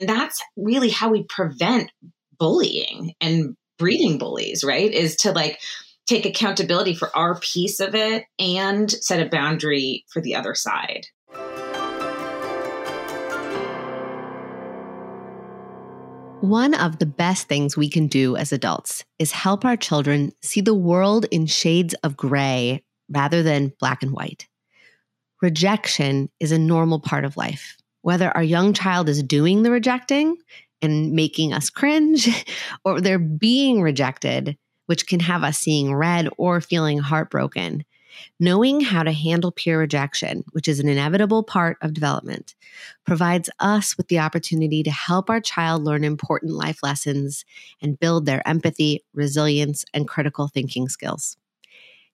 that's really how we prevent bullying and breeding bullies, right? Is to like take accountability for our piece of it and set a boundary for the other side. One of the best things we can do as adults is help our children see the world in shades of gray rather than black and white. Rejection is a normal part of life. Whether our young child is doing the rejecting and making us cringe, or they're being rejected, which can have us seeing red or feeling heartbroken. Knowing how to handle peer rejection, which is an inevitable part of development, provides us with the opportunity to help our child learn important life lessons and build their empathy, resilience, and critical thinking skills.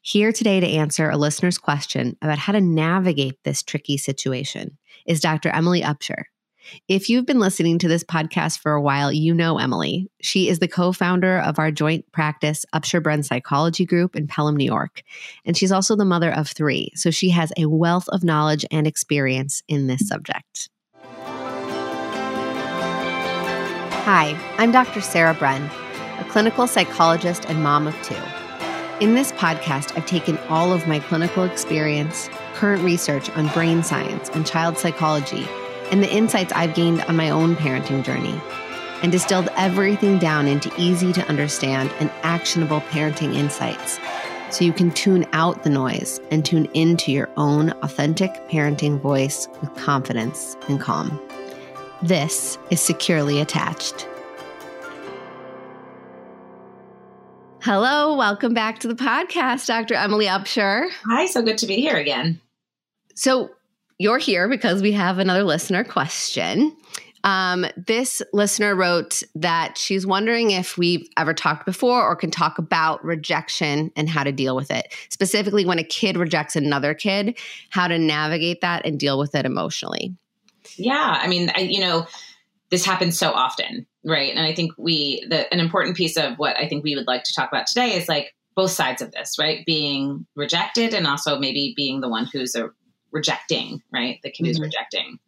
Here today to answer a listener's question about how to navigate this tricky situation is Dr. Emily Upshur. If you've been listening to this podcast for a while, you know Emily. She is the co founder of our joint practice, Upshur Bren Psychology Group in Pelham, New York. And she's also the mother of three. So she has a wealth of knowledge and experience in this subject. Hi, I'm Dr. Sarah Bren, a clinical psychologist and mom of two. In this podcast, I've taken all of my clinical experience, current research on brain science and child psychology and the insights I've gained on my own parenting journey and distilled everything down into easy to understand and actionable parenting insights so you can tune out the noise and tune into your own authentic parenting voice with confidence and calm. This is Securely Attached. Hello, welcome back to the podcast, Dr. Emily Upshur. Hi, so good to be here again. So, you're here because we have another listener question. Um, this listener wrote that she's wondering if we've ever talked before or can talk about rejection and how to deal with it. Specifically, when a kid rejects another kid, how to navigate that and deal with it emotionally. Yeah, I mean, I, you know, this happens so often, right? And I think we, the, an important piece of what I think we would like to talk about today is like both sides of this, right? Being rejected and also maybe being the one who's a rejecting, right? The kid mm-hmm. who's rejecting.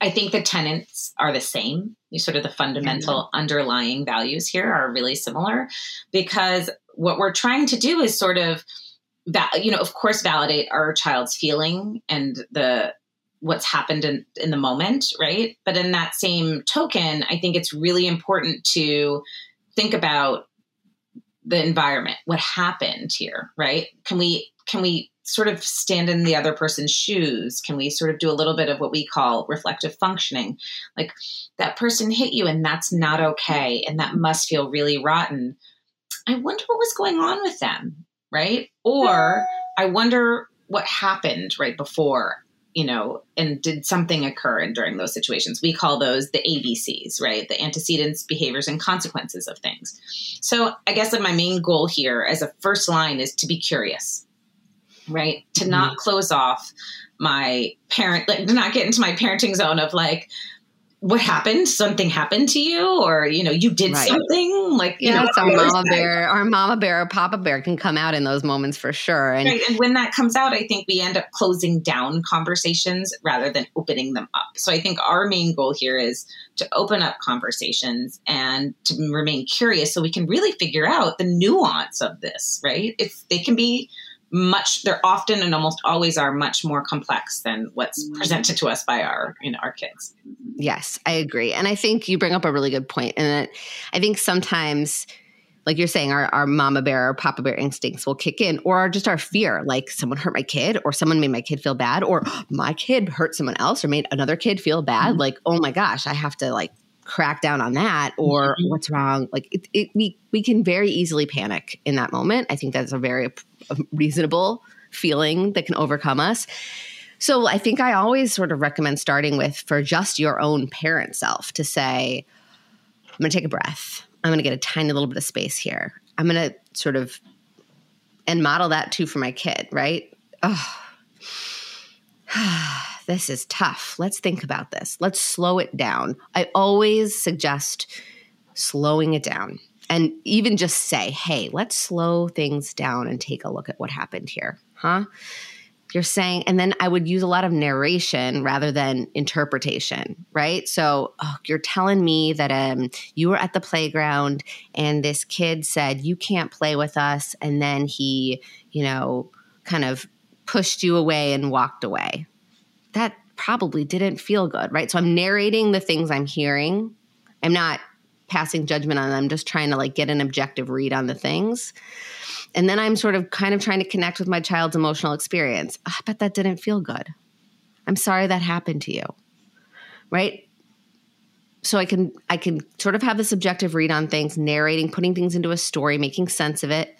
I think the tenants are the same. You sort of the fundamental mm-hmm. underlying values here are really similar because what we're trying to do is sort of that you know of course validate our child's feeling and the what's happened in, in the moment right but in that same token i think it's really important to think about the environment what happened here right can we can we sort of stand in the other person's shoes? Can we sort of do a little bit of what we call reflective functioning? Like that person hit you and that's not okay and that must feel really rotten. I wonder what was going on with them, right? Or I wonder what happened right before, you know, and did something occur in, during those situations? We call those the ABCs, right? The antecedents, behaviors, and consequences of things. So I guess that my main goal here as a first line is to be curious right? To mm-hmm. not close off my parent, like to not get into my parenting zone of like, what happened? Something happened to you, or you know, you did right. something. Like, you yes, know, our mama bear, our mama bear, or papa bear can come out in those moments for sure. And, right. and when that comes out, I think we end up closing down conversations rather than opening them up. So I think our main goal here is to open up conversations and to remain curious, so we can really figure out the nuance of this. Right? It's they can be much they're often and almost always are much more complex than what's mm-hmm. presented to us by our you know our kids yes i agree and i think you bring up a really good point and that i think sometimes like you're saying our, our mama bear or papa bear instincts will kick in or just our fear like someone hurt my kid or someone made my kid feel bad or my kid hurt someone else or made another kid feel bad mm-hmm. like oh my gosh i have to like crack down on that or mm-hmm. what's wrong like it, it, we we can very easily panic in that moment. I think that's a very reasonable feeling that can overcome us. So i think i always sort of recommend starting with for just your own parent self to say i'm going to take a breath. I'm going to get a tiny little bit of space here. I'm going to sort of and model that too for my kid right? Oh this is tough. Let's think about this. Let's slow it down. I always suggest slowing it down and even just say, hey, let's slow things down and take a look at what happened here. Huh? you're saying, and then I would use a lot of narration rather than interpretation, right? So oh, you're telling me that um, you were at the playground and this kid said, You can't play with us. And then he, you know, kind of pushed you away and walked away. That probably didn't feel good, right? So I'm narrating the things I'm hearing. I'm not passing judgment on them, I'm just trying to like get an objective read on the things. And then I'm sort of kind of trying to connect with my child's emotional experience. Ah, I bet that didn't feel good. I'm sorry that happened to you. Right? So I can I can sort of have this objective read on things, narrating, putting things into a story, making sense of it,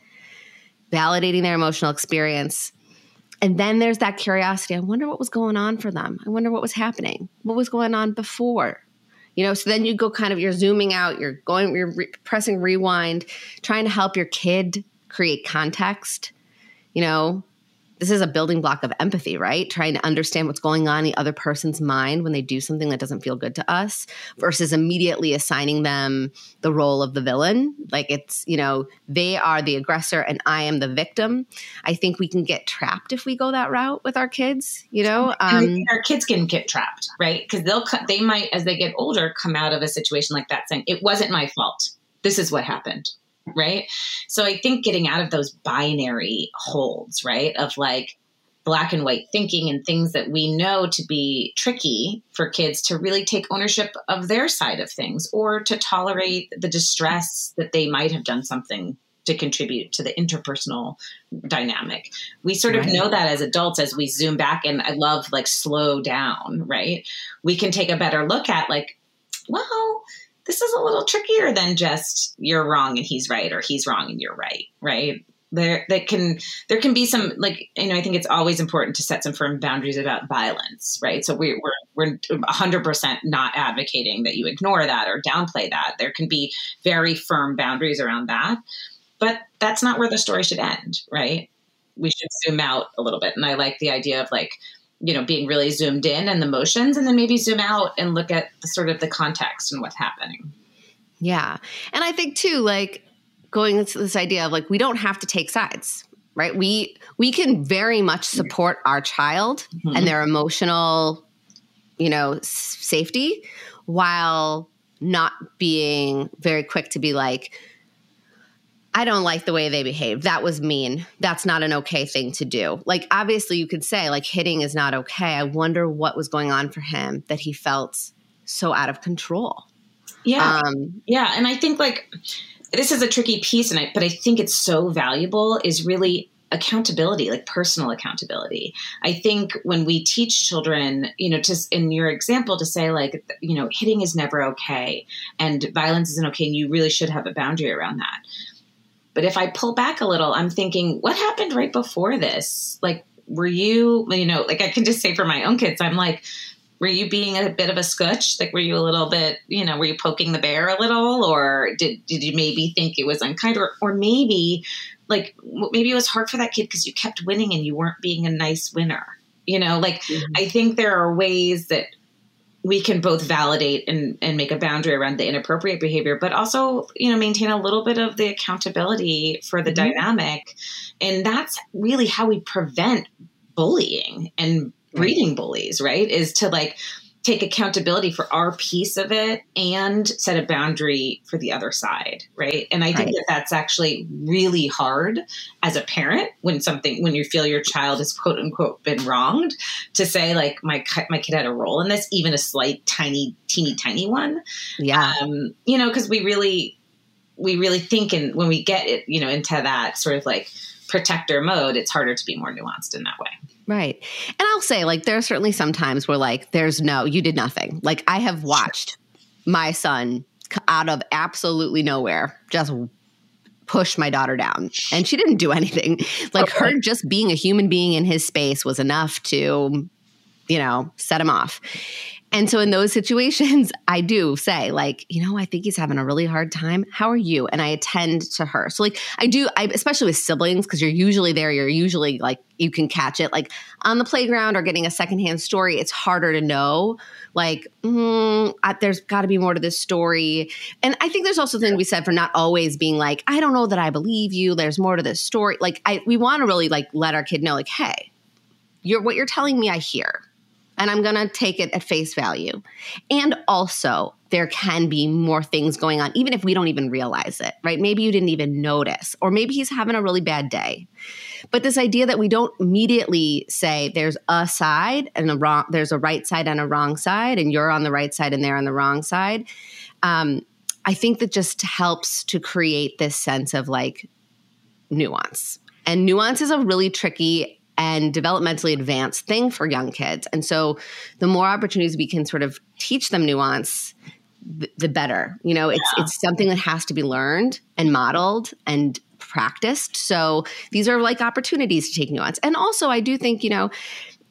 validating their emotional experience. And then there's that curiosity. I wonder what was going on for them. I wonder what was happening. What was going on before? You know, so then you go kind of, you're zooming out, you're going, you're re- pressing rewind, trying to help your kid create context. You know, this is a building block of empathy, right? Trying to understand what's going on in the other person's mind when they do something that doesn't feel good to us versus immediately assigning them the role of the villain. Like it's, you know, they are the aggressor and I am the victim. I think we can get trapped if we go that route with our kids, you know? Um, our kids can get trapped, right? Because they'll, they might, as they get older, come out of a situation like that saying, it wasn't my fault. This is what happened right? So I think getting out of those binary holds, right, of like black and white thinking and things that we know to be tricky for kids to really take ownership of their side of things or to tolerate the distress that they might have done something to contribute to the interpersonal dynamic. We sort of right. know that as adults as we zoom back and I love like slow down, right? We can take a better look at like, well, this is a little trickier than just you're wrong and he's right or he's wrong and you're right, right? There, that can there can be some like you know I think it's always important to set some firm boundaries about violence, right? So we, we're we're 100 percent not advocating that you ignore that or downplay that. There can be very firm boundaries around that, but that's not where the story should end, right? We should zoom out a little bit, and I like the idea of like you know being really zoomed in and the motions and then maybe zoom out and look at the, sort of the context and what's happening. Yeah. And i think too like going into this idea of like we don't have to take sides right? We we can very much support our child mm-hmm. and their emotional you know safety while not being very quick to be like I don't like the way they behave. That was mean. That's not an okay thing to do. Like, obviously, you could say, like, hitting is not okay. I wonder what was going on for him that he felt so out of control. Yeah. Um, yeah. And I think, like, this is a tricky piece, and I, but I think it's so valuable is really accountability like personal accountability i think when we teach children you know just in your example to say like you know hitting is never okay and violence isn't okay and you really should have a boundary around that but if I pull back a little, I'm thinking, what happened right before this? Like, were you, you know, like I can just say for my own kids, I'm like, were you being a bit of a scutch? Like, were you a little bit, you know, were you poking the bear a little, or did did you maybe think it was unkind, or or maybe, like, maybe it was hard for that kid because you kept winning and you weren't being a nice winner. You know, like mm-hmm. I think there are ways that we can both validate and, and make a boundary around the inappropriate behavior, but also, you know, maintain a little bit of the accountability for the mm-hmm. dynamic. And that's really how we prevent bullying and breeding bullies, right? Is to like take accountability for our piece of it and set a boundary for the other side right? And i think right. that that's actually really hard as a parent when something when you feel your child has quote unquote been wronged to say like my my kid had a role in this even a slight tiny teeny tiny one. Yeah. Um, you know because we really we really think and when we get it you know into that sort of like protector mode it's harder to be more nuanced in that way Right. And I'll say, like, there are certainly some times where, like, there's no, you did nothing. Like, I have watched my son out of absolutely nowhere just push my daughter down and she didn't do anything. Like, okay. her just being a human being in his space was enough to, you know, set him off. And so in those situations, I do say, like, you know, I think he's having a really hard time. How are you? And I attend to her. So, like, I do, I, especially with siblings, because you're usually there, you're usually like, you can catch it. Like on the playground or getting a secondhand story, it's harder to know. Like, mm, I, there's got to be more to this story. And I think there's also thing we said for not always being like, I don't know that I believe you. There's more to this story. Like, I, we want to really like let our kid know, like, hey, you're what you're telling me I hear. And I'm going to take it at face value. And also, there can be more things going on, even if we don't even realize it, right? Maybe you didn't even notice, or maybe he's having a really bad day. But this idea that we don't immediately say there's a side and a wrong, there's a right side and a wrong side, and you're on the right side and they're on the wrong side. Um, I think that just helps to create this sense of like nuance. And nuance is a really tricky and developmentally advanced thing for young kids. And so the more opportunities we can sort of teach them nuance, the, the better. You know, it's yeah. it's something that has to be learned and modeled and practiced. So these are like opportunities to take nuance. And also I do think, you know,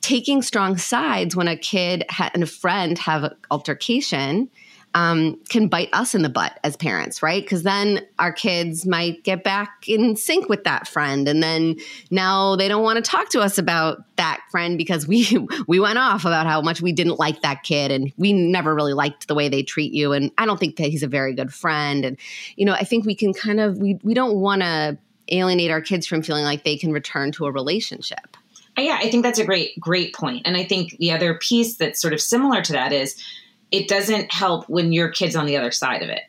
taking strong sides when a kid ha- and a friend have an altercation um, can bite us in the butt as parents, right? Because then our kids might get back in sync with that friend, and then now they don't want to talk to us about that friend because we we went off about how much we didn't like that kid, and we never really liked the way they treat you, and I don't think that he's a very good friend, and you know I think we can kind of we we don't want to alienate our kids from feeling like they can return to a relationship. Yeah, I think that's a great great point, and I think the other piece that's sort of similar to that is it doesn't help when your kid's on the other side of it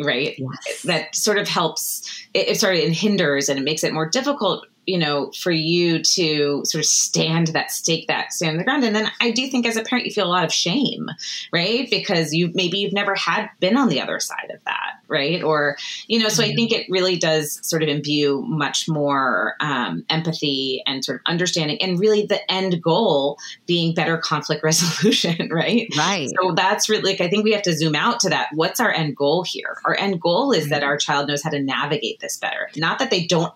right yes. that sort of helps it, it sorry it hinders and it makes it more difficult you know, for you to sort of stand that stake that stand on the ground. And then I do think as a parent, you feel a lot of shame, right? Because you maybe you've never had been on the other side of that, right? Or, you know, so mm-hmm. I think it really does sort of imbue much more um, empathy and sort of understanding and really the end goal being better conflict resolution, right? Right. So that's really like, I think we have to zoom out to that. What's our end goal here? Our end goal is that mm-hmm. our child knows how to navigate this better, not that they don't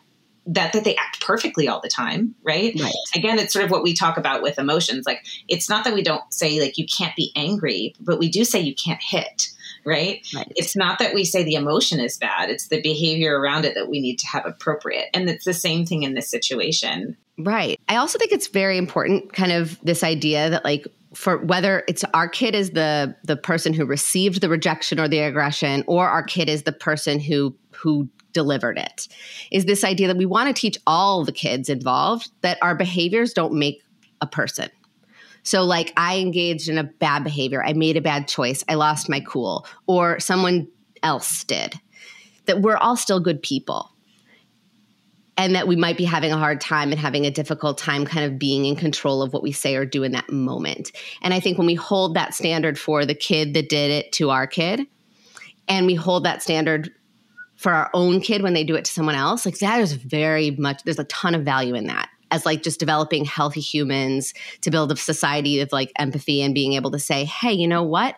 that that they act perfectly all the time right? right again it's sort of what we talk about with emotions like it's not that we don't say like you can't be angry but we do say you can't hit right? right? It's not that we say the emotion is bad, it's the behavior around it that we need to have appropriate. And it's the same thing in this situation. Right. I also think it's very important kind of this idea that like for whether it's our kid is the the person who received the rejection or the aggression or our kid is the person who who delivered it is this idea that we want to teach all the kids involved that our behaviors don't make a person. So, like, I engaged in a bad behavior, I made a bad choice, I lost my cool, or someone else did, that we're all still good people. And that we might be having a hard time and having a difficult time kind of being in control of what we say or do in that moment. And I think when we hold that standard for the kid that did it to our kid, and we hold that standard for our own kid when they do it to someone else like that is very much there's a ton of value in that as like just developing healthy humans to build a society of like empathy and being able to say hey you know what?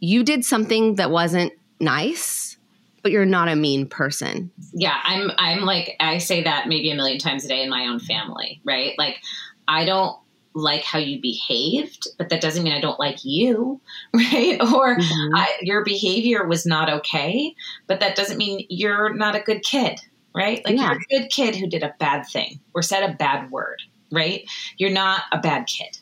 You did something that wasn't nice but you're not a mean person. Yeah i'm i'm like i say that maybe a million times a day in my own family right? Like i don't like how you behaved, but that doesn't mean I don't like you, right? Or mm-hmm. I, your behavior was not okay, but that doesn't mean you're not a good kid, right? Like yeah. you're a good kid who did a bad thing or said a bad word, right? You're not a bad kid.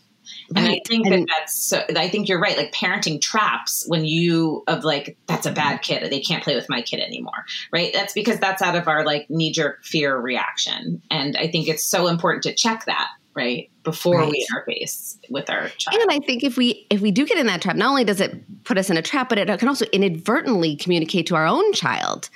Right. And I think and, that's so, I think you're right. Like parenting traps when you of like, that's a bad kid. They can't play with my kid anymore. Right. That's because that's out of our like knee jerk fear reaction. And I think it's so important to check that right before right. we interface with our child. And i think if we if we do get in that trap not only does it put us in a trap but it can also inadvertently communicate to our own child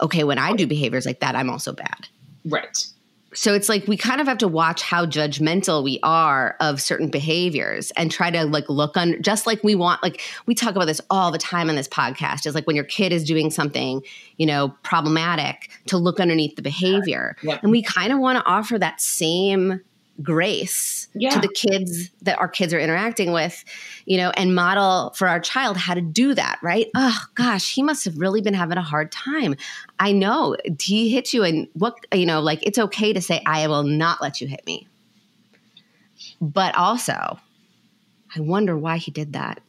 okay when i do behaviors like that i'm also bad. Right. So it's like we kind of have to watch how judgmental we are of certain behaviors and try to like look on just like we want like we talk about this all the time on this podcast is like when your kid is doing something you know problematic to look underneath the behavior. Yep. and we kind of want to offer that same grace yeah. to the kids that our kids are interacting with, you know, and model for our child how to do that, right? Oh gosh, he must have really been having a hard time. I know he hit you and what, you know, like it's okay to say, I will not let you hit me. But also, I wonder why he did that.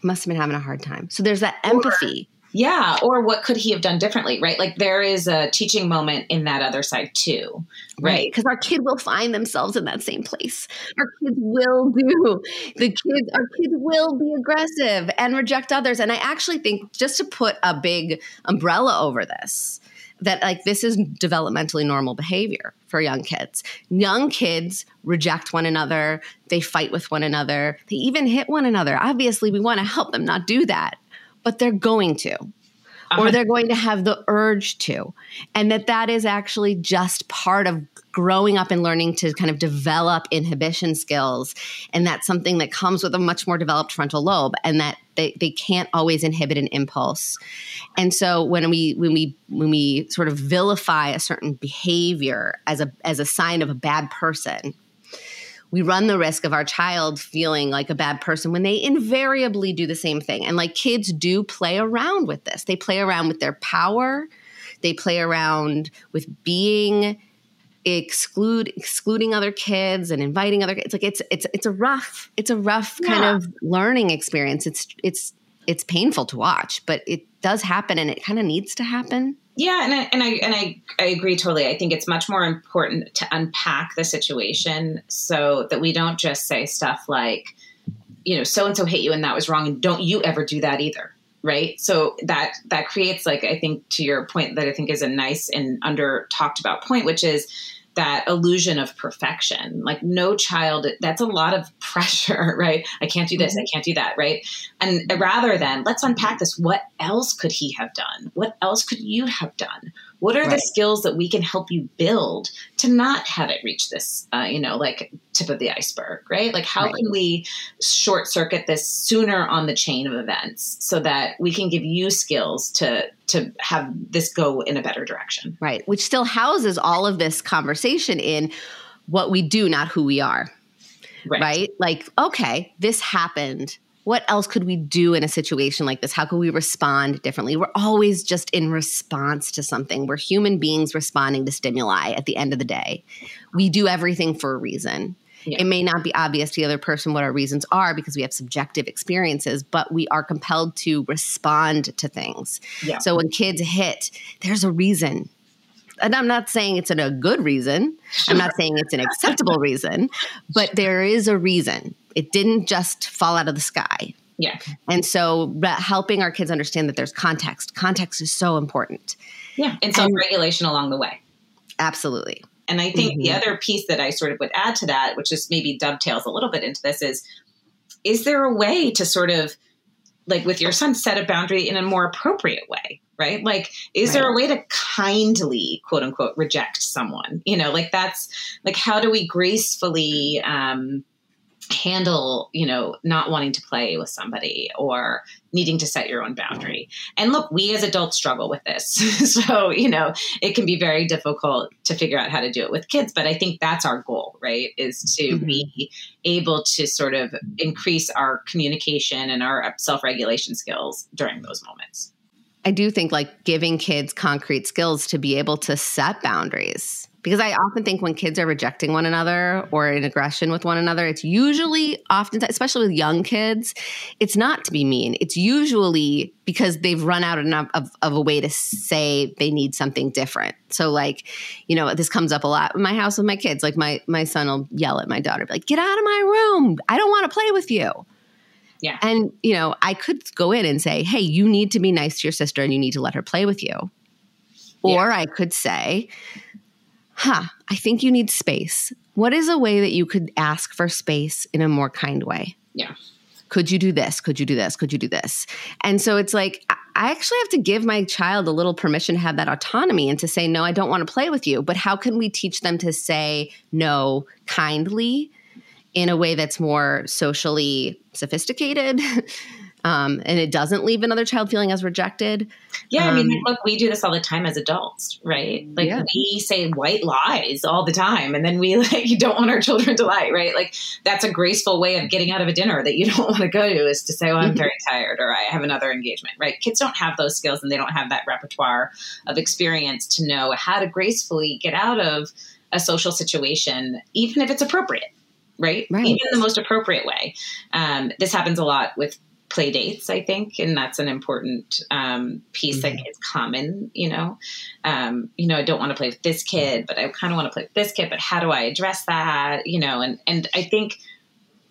He must have been having a hard time. So there's that empathy. Yeah, or what could he have done differently, right? Like there is a teaching moment in that other side too, right? Because right. our kid will find themselves in that same place. Our kids will do the kids. Our kids will be aggressive and reject others. And I actually think just to put a big umbrella over this, that like this is developmentally normal behavior for young kids. Young kids reject one another, they fight with one another, they even hit one another. Obviously, we want to help them not do that but they're going to or uh-huh. they're going to have the urge to and that that is actually just part of growing up and learning to kind of develop inhibition skills. And that's something that comes with a much more developed frontal lobe and that they, they can't always inhibit an impulse. And so when we when we when we sort of vilify a certain behavior as a as a sign of a bad person we run the risk of our child feeling like a bad person when they invariably do the same thing. And like kids do play around with this. They play around with their power. They play around with being exclude excluding other kids and inviting other kids. Like it's it's it's a rough it's a rough yeah. kind of learning experience. It's it's it's painful to watch, but it does happen and it kind of needs to happen. Yeah, and I, and I and I, I agree totally. I think it's much more important to unpack the situation so that we don't just say stuff like, you know, so and so hate you and that was wrong, and don't you ever do that either, right? So that that creates like I think to your point that I think is a nice and under talked about point, which is that illusion of perfection. Like no child, that's a lot of pressure, right? I can't do this, I mm-hmm. can't do that, right? And rather than let's unpack this, what else could he have done? What else could you have done? What are right. the skills that we can help you build to not have it reach this, uh, you know, like tip of the iceberg, right? Like, how right. can we short circuit this sooner on the chain of events so that we can give you skills to to have this go in a better direction? Right, which still houses all of this conversation in what we do, not who we are. Right. right? Like, okay, this happened what else could we do in a situation like this? How could we respond differently? We're always just in response to something. We're human beings responding to stimuli at the end of the day. We do everything for a reason. Yeah. It may not be obvious to the other person what our reasons are because we have subjective experiences, but we are compelled to respond to things. Yeah. So when kids hit, there's a reason. And I'm not saying it's a good reason. Sure. I'm not saying it's an acceptable reason, but there is a reason. It didn't just fall out of the sky. Yeah. And so helping our kids understand that there's context. Context is so important. Yeah. And self regulation along the way. Absolutely. And I think mm-hmm. the other piece that I sort of would add to that, which is maybe dovetails a little bit into this, is is there a way to sort of like with your son set a boundary in a more appropriate way? Right? Like, is right. there a way to kindly, quote unquote, reject someone? You know, like that's like how do we gracefully um handle you know not wanting to play with somebody or needing to set your own boundary and look we as adults struggle with this so you know it can be very difficult to figure out how to do it with kids but i think that's our goal right is to mm-hmm. be able to sort of increase our communication and our self-regulation skills during those moments i do think like giving kids concrete skills to be able to set boundaries because I often think when kids are rejecting one another or in aggression with one another, it's usually often, especially with young kids, it's not to be mean. It's usually because they've run out enough of, of a way to say they need something different. So, like, you know, this comes up a lot in my house with my kids. Like, my my son will yell at my daughter, like, "Get out of my room! I don't want to play with you." Yeah. And, you know, I could go in and say, hey, you need to be nice to your sister and you need to let her play with you. Or yeah. I could say, huh, I think you need space. What is a way that you could ask for space in a more kind way? Yeah. Could you do this? Could you do this? Could you do this? And so it's like, I actually have to give my child a little permission to have that autonomy and to say, no, I don't want to play with you. But how can we teach them to say no kindly in a way that's more socially sophisticated? um, and it doesn't leave another child feeling as rejected. Yeah, um, I mean, um, look, we do this all the time as adults, right? Like yeah. we say white lies all the time, and then we like don't want our children to lie, right? Like that's a graceful way of getting out of a dinner that you don't want to go to is to say, "Oh, I'm very tired," or "I have another engagement," right? Kids don't have those skills, and they don't have that repertoire of experience to know how to gracefully get out of a social situation, even if it's appropriate right? right? Even the most appropriate way. Um, this happens a lot with play dates, I think, and that's an important um, piece mm-hmm. that is common. You know, um, you know, I don't want to play with this kid, but I kind of want to play with this kid. But how do I address that? You know, and and I think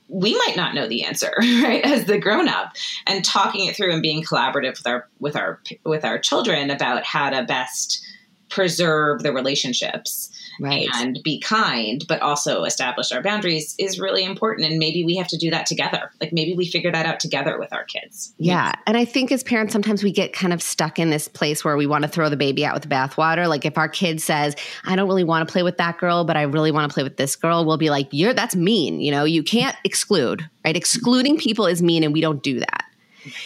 we might not know the answer, right? As the grown up, and talking it through and being collaborative with our with our with our children about how to best preserve the relationships right. and be kind, but also establish our boundaries is really important. And maybe we have to do that together. Like maybe we figure that out together with our kids. Yeah. And I think as parents, sometimes we get kind of stuck in this place where we want to throw the baby out with the bathwater. Like if our kid says, I don't really want to play with that girl, but I really want to play with this girl, we'll be like, You're that's mean. You know, you can't exclude, right? Excluding people is mean, and we don't do that.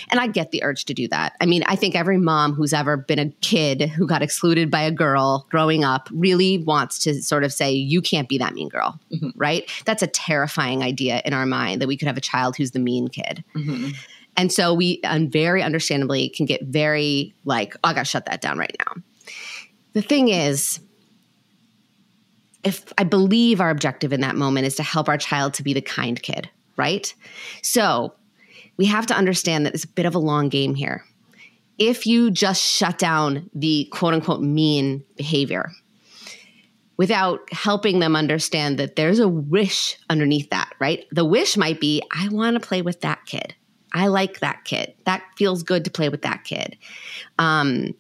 And I get the urge to do that. I mean, I think every mom who's ever been a kid who got excluded by a girl growing up really wants to sort of say, you can't be that mean girl, mm-hmm. right? That's a terrifying idea in our mind that we could have a child who's the mean kid. Mm-hmm. And so we um, very understandably can get very like, oh, I got to shut that down right now. The thing is, if I believe our objective in that moment is to help our child to be the kind kid, right? So we have to understand that it's a bit of a long game here. If you just shut down the quote unquote mean behavior without helping them understand that there's a wish underneath that, right? The wish might be, I want to play with that kid. I like that kid. That feels good to play with that kid. Um,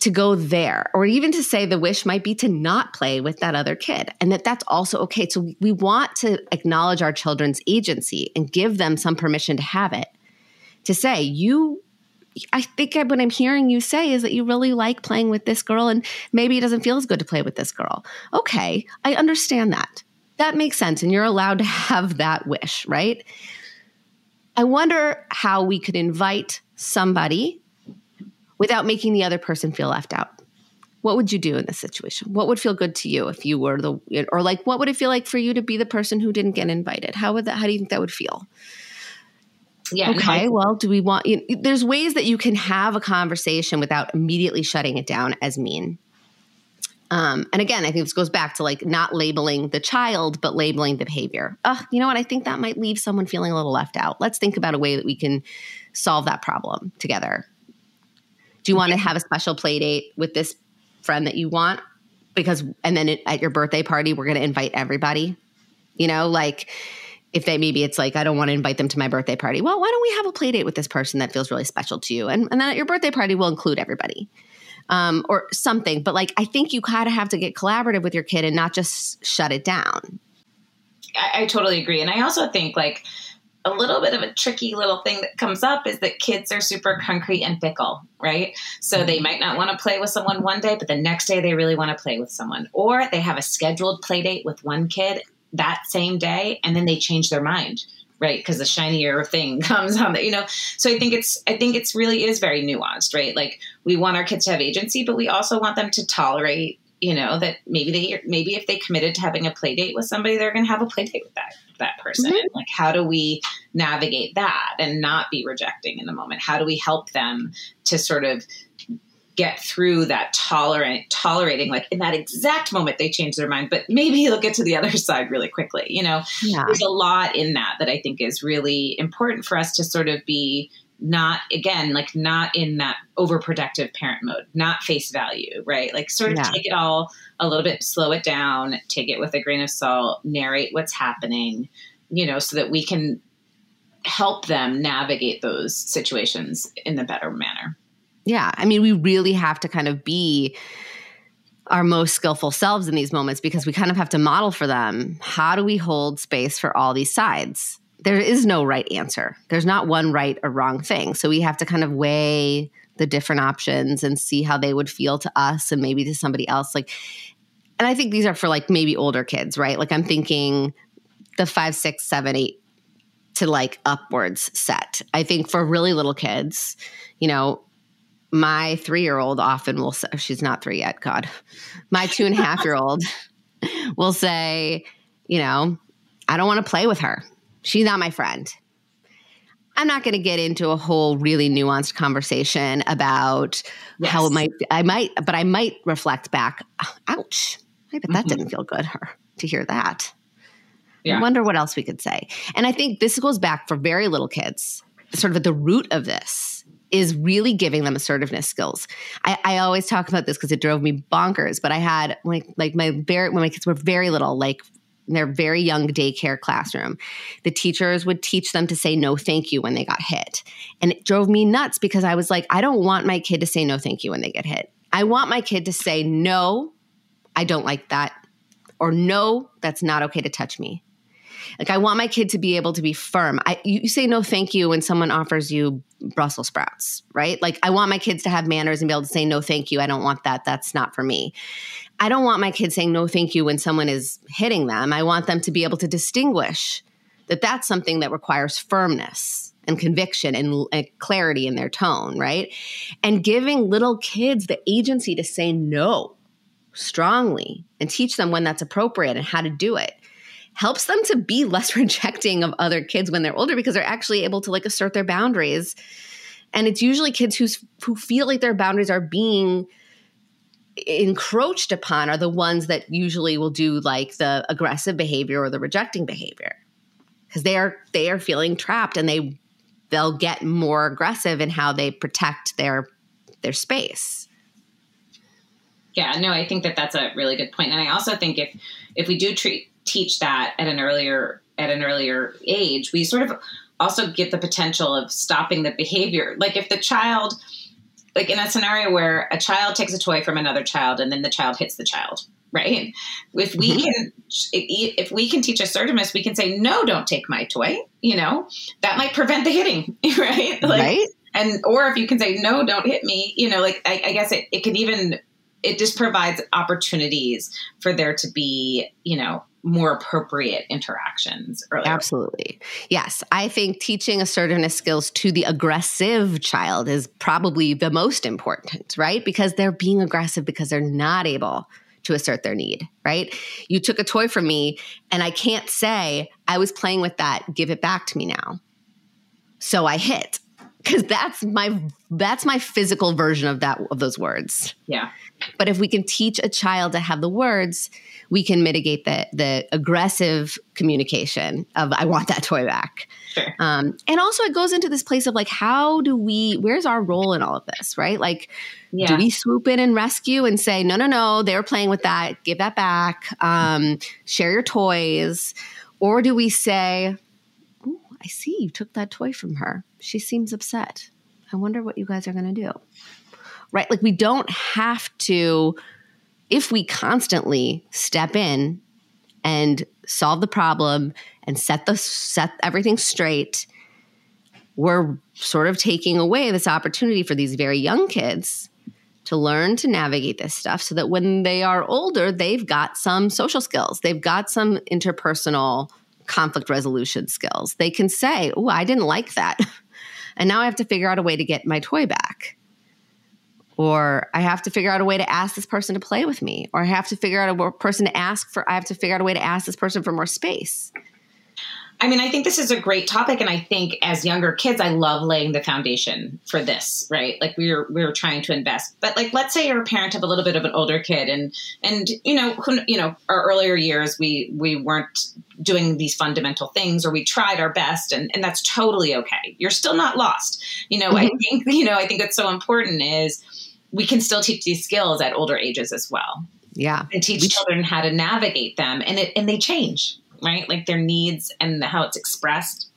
to go there or even to say the wish might be to not play with that other kid and that that's also okay so we want to acknowledge our children's agency and give them some permission to have it to say you I think what I'm hearing you say is that you really like playing with this girl and maybe it doesn't feel as good to play with this girl. Okay, I understand that. That makes sense and you're allowed to have that wish, right? I wonder how we could invite somebody without making the other person feel left out? What would you do in this situation? What would feel good to you if you were the or like what would it feel like for you to be the person who didn't get invited? How would that how do you think that would feel? Yeah. Okay. well, do we want? You know, there's ways that you can have a conversation without immediately shutting it down as mean. Um, and again, I think this goes back to like not labeling the child, but labeling the behavior. Uh, you know what? I think that might leave someone feeling a little left out. Let's think about a way that we can solve that problem together. Do you want to have a special play date with this friend that you want? Because, and then it, at your birthday party, we're going to invite everybody. You know, like if they maybe it's like, I don't want to invite them to my birthday party. Well, why don't we have a play date with this person that feels really special to you? And, and then at your birthday party, we'll include everybody. Um, or something. But like, I think you kind of have to get collaborative with your kid and not just shut it down. I, I totally agree. And I also think like, a little bit of a tricky little thing that comes up is that kids are super concrete and fickle, right? So they might not want to play with someone one day, but the next day they really want to play with someone. Or they have a scheduled play date with one kid that same day and then they change their mind right because the shinier thing comes on the you know so i think it's i think it's really is very nuanced right like we want our kids to have agency but we also want them to tolerate you know that maybe they maybe if they committed to having a play date with somebody they're going to have a play date with that that person mm-hmm. like how do we navigate that and not be rejecting in the moment how do we help them to sort of get through that tolerant tolerating like in that exact moment they change their mind but maybe they'll get to the other side really quickly you know yeah. there's a lot in that that i think is really important for us to sort of be not again like not in that overprotective parent mode not face value right? Like sort of yeah. take it all a little bit slow it down take it with a grain of salt narrate what's happening you know so that we can help them navigate those situations in the better manner. Yeah i mean we really have to kind of be our most skillful selves in these moments because we kind of have to model for them how do we hold space for all these sides there is no right answer. There's not one right or wrong thing. So we have to kind of weigh the different options and see how they would feel to us and maybe to somebody else. Like, and I think these are for like maybe older kids, right? Like I'm thinking the five, six, seven, eight to like upwards set. I think for really little kids, you know, my three year old often will say, she's not three yet, God. My two and a half year old will say, you know, I don't want to play with her. She's not my friend. I'm not going to get into a whole really nuanced conversation about yes. how it might, I might, but I might reflect back, ouch, I bet that mm-hmm. didn't feel good her, to hear that. Yeah. I wonder what else we could say. And I think this goes back for very little kids. sort of at the root of this is really giving them assertiveness skills. I, I always talk about this because it drove me bonkers. But I had like like my very when my kids were very little, like in their very young daycare classroom, the teachers would teach them to say no thank you when they got hit. And it drove me nuts because I was like, I don't want my kid to say no thank you when they get hit. I want my kid to say, no, I don't like that. Or no, that's not okay to touch me. Like I want my kid to be able to be firm. I you say no thank you when someone offers you Brussels sprouts, right? Like I want my kids to have manners and be able to say no thank you. I don't want that. That's not for me. I don't want my kids saying no thank you when someone is hitting them. I want them to be able to distinguish that that's something that requires firmness and conviction and, and, clarity in their tone, right? And giving little kids the agency to say no strongly and teach them when that's appropriate and how to do it helps them to be less rejecting of other kids when they're older because they're actually able to like assert their boundaries. And it's usually kids who's who feel like their boundaries are being encroached upon are the ones that usually will do like the aggressive behavior or the rejecting behavior. Because they are they are feeling trapped and they they'll get more aggressive in how they protect their their space. Yeah no i think that that's a really good point. And i also think if if we do treat teach that at an earlier at an earlier age we sort of also get the potential of stopping the behavior. Like if the child like in a scenario where a child takes a toy from another child and then the child hits the child right? If we mm-hmm. can if we can teach assertiveness we can say no don't take my toy you know? That might prevent the hitting right? Like, right. and or if you can say no don't hit me you know like i, I guess it, it could even it just provides opportunities for there to be you know more appropriate interactions earlier. Absolutely. Yes. I think teaching assertiveness skills to the aggressive child is probably the most important, right? Because they're being aggressive because they're not able to assert their need, right? You took a toy from me and I can't say, I was playing with that, give it back to me now. So I hit because that's my that's my physical version of that of those words. Yeah. But if we can teach a child to have the words, we can mitigate the the aggressive communication of I want that toy back. Sure. Um, and also it goes into this place of like how do we where's our role in all of this, right? Like yeah. do we swoop in and rescue and say no no no they were playing with that give that back um, share your toys or do we say I see you took that toy from her she seems upset I wonder what you guys are going to do right? Like we don't have to, if we constantly step in and solve the problem and set the set everything straight, we're sort of taking away this opportunity for these very young kids to learn to navigate this stuff so that when they are older, they've got some social skills. They've got some interpersonal conflict resolution skills. They can say, Oh, I didn't like that. And now I have to figure out a way to get my toy back or I have to figure out a way to ask this person to play with me, or I have to figure out a person to ask for, I have to figure out a way to ask this person for more space. I mean, I think this is a great topic, and I think as younger kids, I love laying the foundation for this. Right, like we are we are trying to invest. But like, let's say you're a parent of a little bit of an older kid, and and you know, who, you know, our earlier years, we we weren't doing these fundamental things, or we tried our best, and and that's totally okay. You're still not lost. You know, mm-hmm. I think you know, I think what's so important is we can still teach these skills at older ages as well. Yeah. And teach we children how to navigate them and it and they change, right? Like their needs and how it's expressed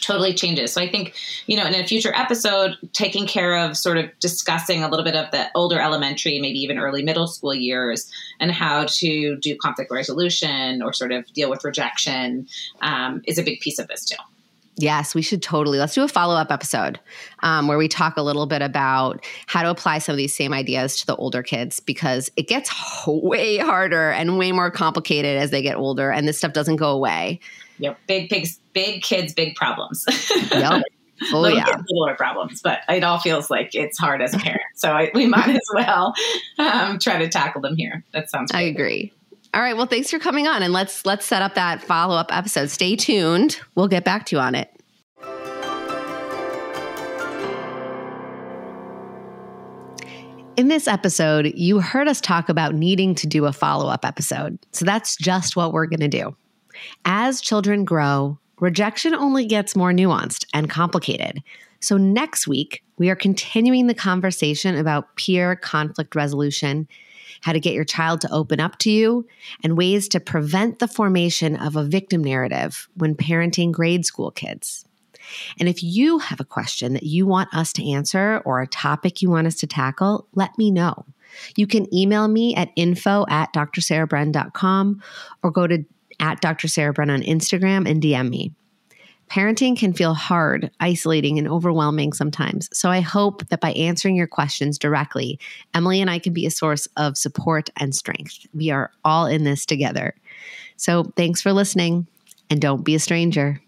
totally changes. So I think, you know, in a future episode, taking care of sort of discussing a little bit of the older elementary, maybe even early middle school years and how to do conflict resolution or sort of deal with rejection um, is a big piece of this too. Yes, we should totally. Let's do a follow up episode um, where we talk a little bit about how to apply some of these same ideas to the older kids because it gets way harder and way more complicated as they get older, and this stuff doesn't go away. Yep, big pigs, big kids, big problems. yep. Oh little yeah, kids, littler problems, but it all feels like it's hard as a parent. So I, we might as well um, try to tackle them here. That sounds. Great. I agree. All right. Well, thanks for coming on and let's let's set up that follow-up episode. Stay tuned. We'll get back to you on it. In this episode, you heard us talk about needing to do a follow up episode. So that's just what we're going to do. As children grow, rejection only gets more nuanced and complicated. So, next week, we are continuing the conversation about peer conflict resolution, how to get your child to open up to you, and ways to prevent the formation of a victim narrative when parenting grade school kids. And if you have a question that you want us to answer or a topic you want us to tackle, let me know. You can email me at info at drsarahbren.com or go to at Dr. Sarah Bren on Instagram and DM me. Parenting can feel hard, isolating, and overwhelming sometimes. So I hope that by answering your questions directly, Emily and I can be a source of support and strength. We are all in this together. So thanks for listening, and don't be a stranger.